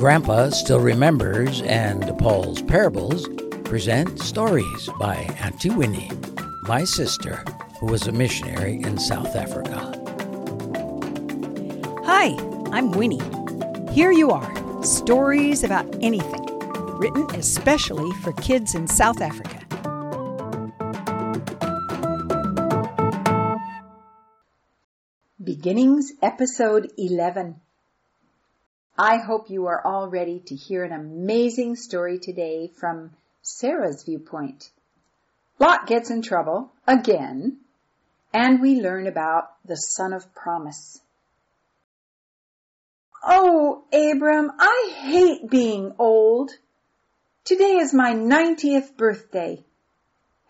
Grandpa Still Remembers and Paul's Parables present stories by Auntie Winnie, my sister, who was a missionary in South Africa. Hi, I'm Winnie. Here you are stories about anything, written especially for kids in South Africa. Beginnings, Episode 11. I hope you are all ready to hear an amazing story today from Sarah's viewpoint. Lot gets in trouble again, and we learn about the son of promise. Oh, Abram, I hate being old. Today is my 90th birthday.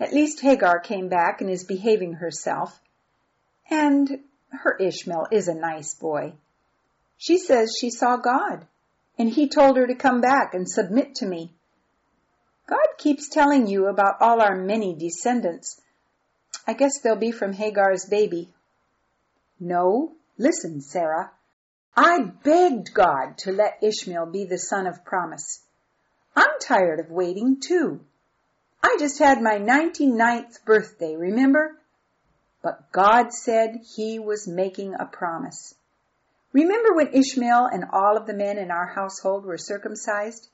At least Hagar came back and is behaving herself. And her Ishmael is a nice boy. She says she saw God, and he told her to come back and submit to me. God keeps telling you about all our many descendants. I guess they'll be from Hagar's baby. No, listen, Sarah. I begged God to let Ishmael be the son of promise. I'm tired of waiting too. I just had my 99th birthday, remember? But God said he was making a promise. Remember when Ishmael and all of the men in our household were circumcised?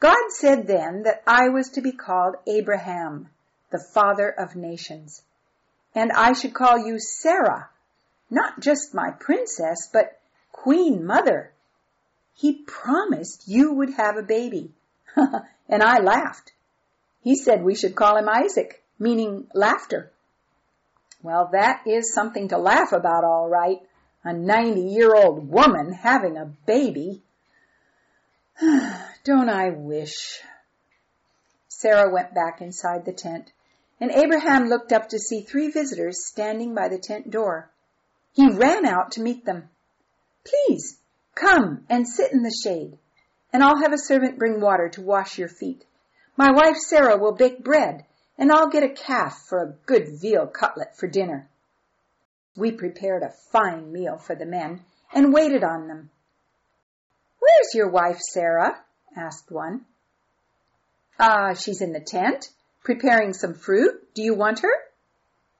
God said then that I was to be called Abraham, the father of nations. And I should call you Sarah, not just my princess, but queen mother. He promised you would have a baby. and I laughed. He said we should call him Isaac, meaning laughter. Well, that is something to laugh about, all right a 90 year old woman having a baby. Don't I wish? Sarah went back inside the tent, and Abraham looked up to see three visitors standing by the tent door. He ran out to meet them. Please, come and sit in the shade, and I'll have a servant bring water to wash your feet. My wife Sarah will bake bread, and I'll get a calf for a good veal cutlet for dinner. We prepared a fine meal for the men and waited on them. Where's your wife, Sarah? asked one. Ah, she's in the tent, preparing some fruit. Do you want her?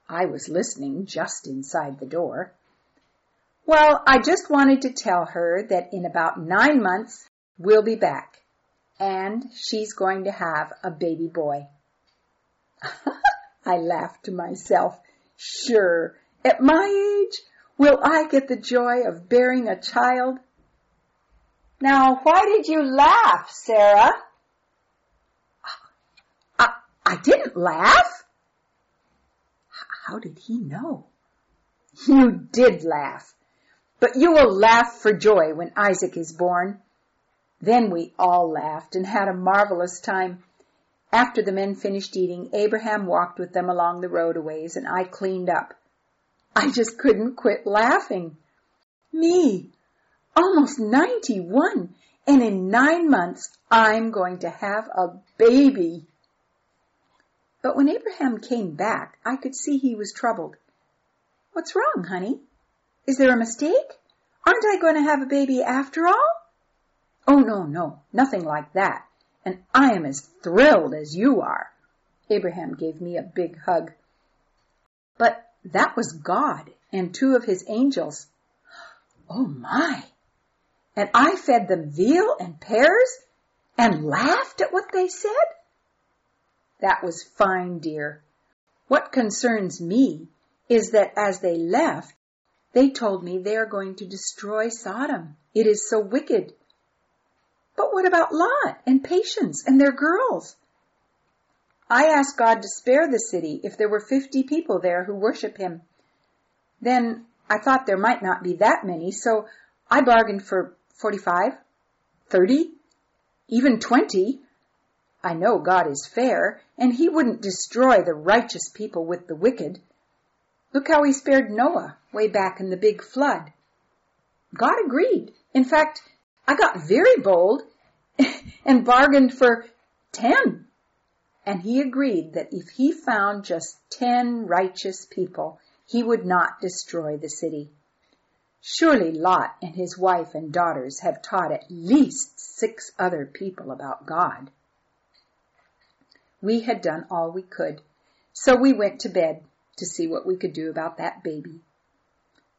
I was listening just inside the door. Well, I just wanted to tell her that in about nine months we'll be back, and she's going to have a baby boy. I laughed to myself. Sure, at my age, will I get the joy of bearing a child? Now, why did you laugh, Sarah? I, I didn't laugh. How did he know? You did laugh, but you will laugh for joy when Isaac is born. Then we all laughed and had a marvelous time. After the men finished eating, Abraham walked with them along the road a ways and I cleaned up. I just couldn't quit laughing. Me, almost 91, and in nine months I'm going to have a baby. But when Abraham came back, I could see he was troubled. What's wrong, honey? Is there a mistake? Aren't I going to have a baby after all? Oh, no, no, nothing like that. And I am as thrilled as you are. Abraham gave me a big hug. But that was God and two of his angels. Oh my! And I fed them veal and pears and laughed at what they said? That was fine, dear. What concerns me is that as they left, they told me they are going to destroy Sodom. It is so wicked. But what about Lot and Patience and their girls? I asked God to spare the city if there were 50 people there who worship him. Then I thought there might not be that many, so I bargained for 45, 30, even 20. I know God is fair, and he wouldn't destroy the righteous people with the wicked. Look how he spared Noah way back in the big flood. God agreed. In fact, I got very bold and bargained for 10 and he agreed that if he found just ten righteous people, he would not destroy the city. Surely Lot and his wife and daughters have taught at least six other people about God. We had done all we could, so we went to bed to see what we could do about that baby.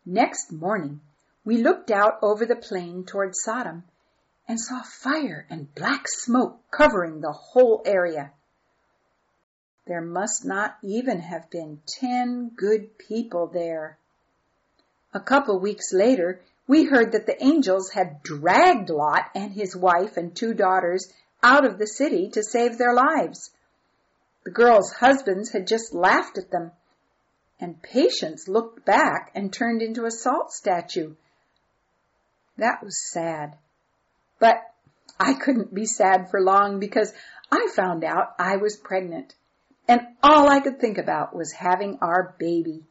Next morning, we looked out over the plain toward Sodom and saw fire and black smoke covering the whole area. There must not even have been ten good people there. A couple weeks later, we heard that the angels had dragged Lot and his wife and two daughters out of the city to save their lives. The girls' husbands had just laughed at them, and Patience looked back and turned into a salt statue. That was sad. But I couldn't be sad for long because I found out I was pregnant, and all I could think about was having our baby.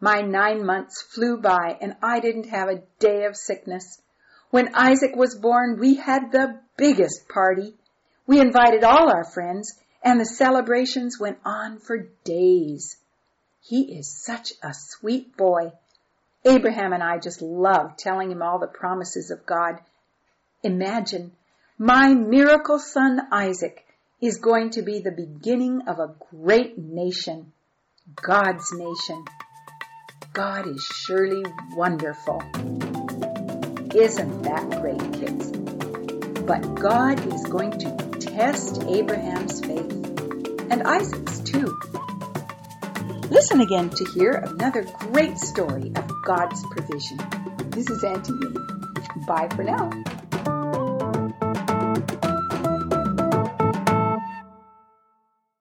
My nine months flew by and I didn't have a day of sickness. When Isaac was born, we had the biggest party. We invited all our friends and the celebrations went on for days. He is such a sweet boy. Abraham and I just love telling him all the promises of God. Imagine, my miracle son Isaac is going to be the beginning of a great nation, God's nation. God is surely wonderful. Isn't that great, kids? But God is going to test Abraham's faith and Isaac's too. Listen again to hear another great story of God's provision. This is Auntie Minnie. Bye for now.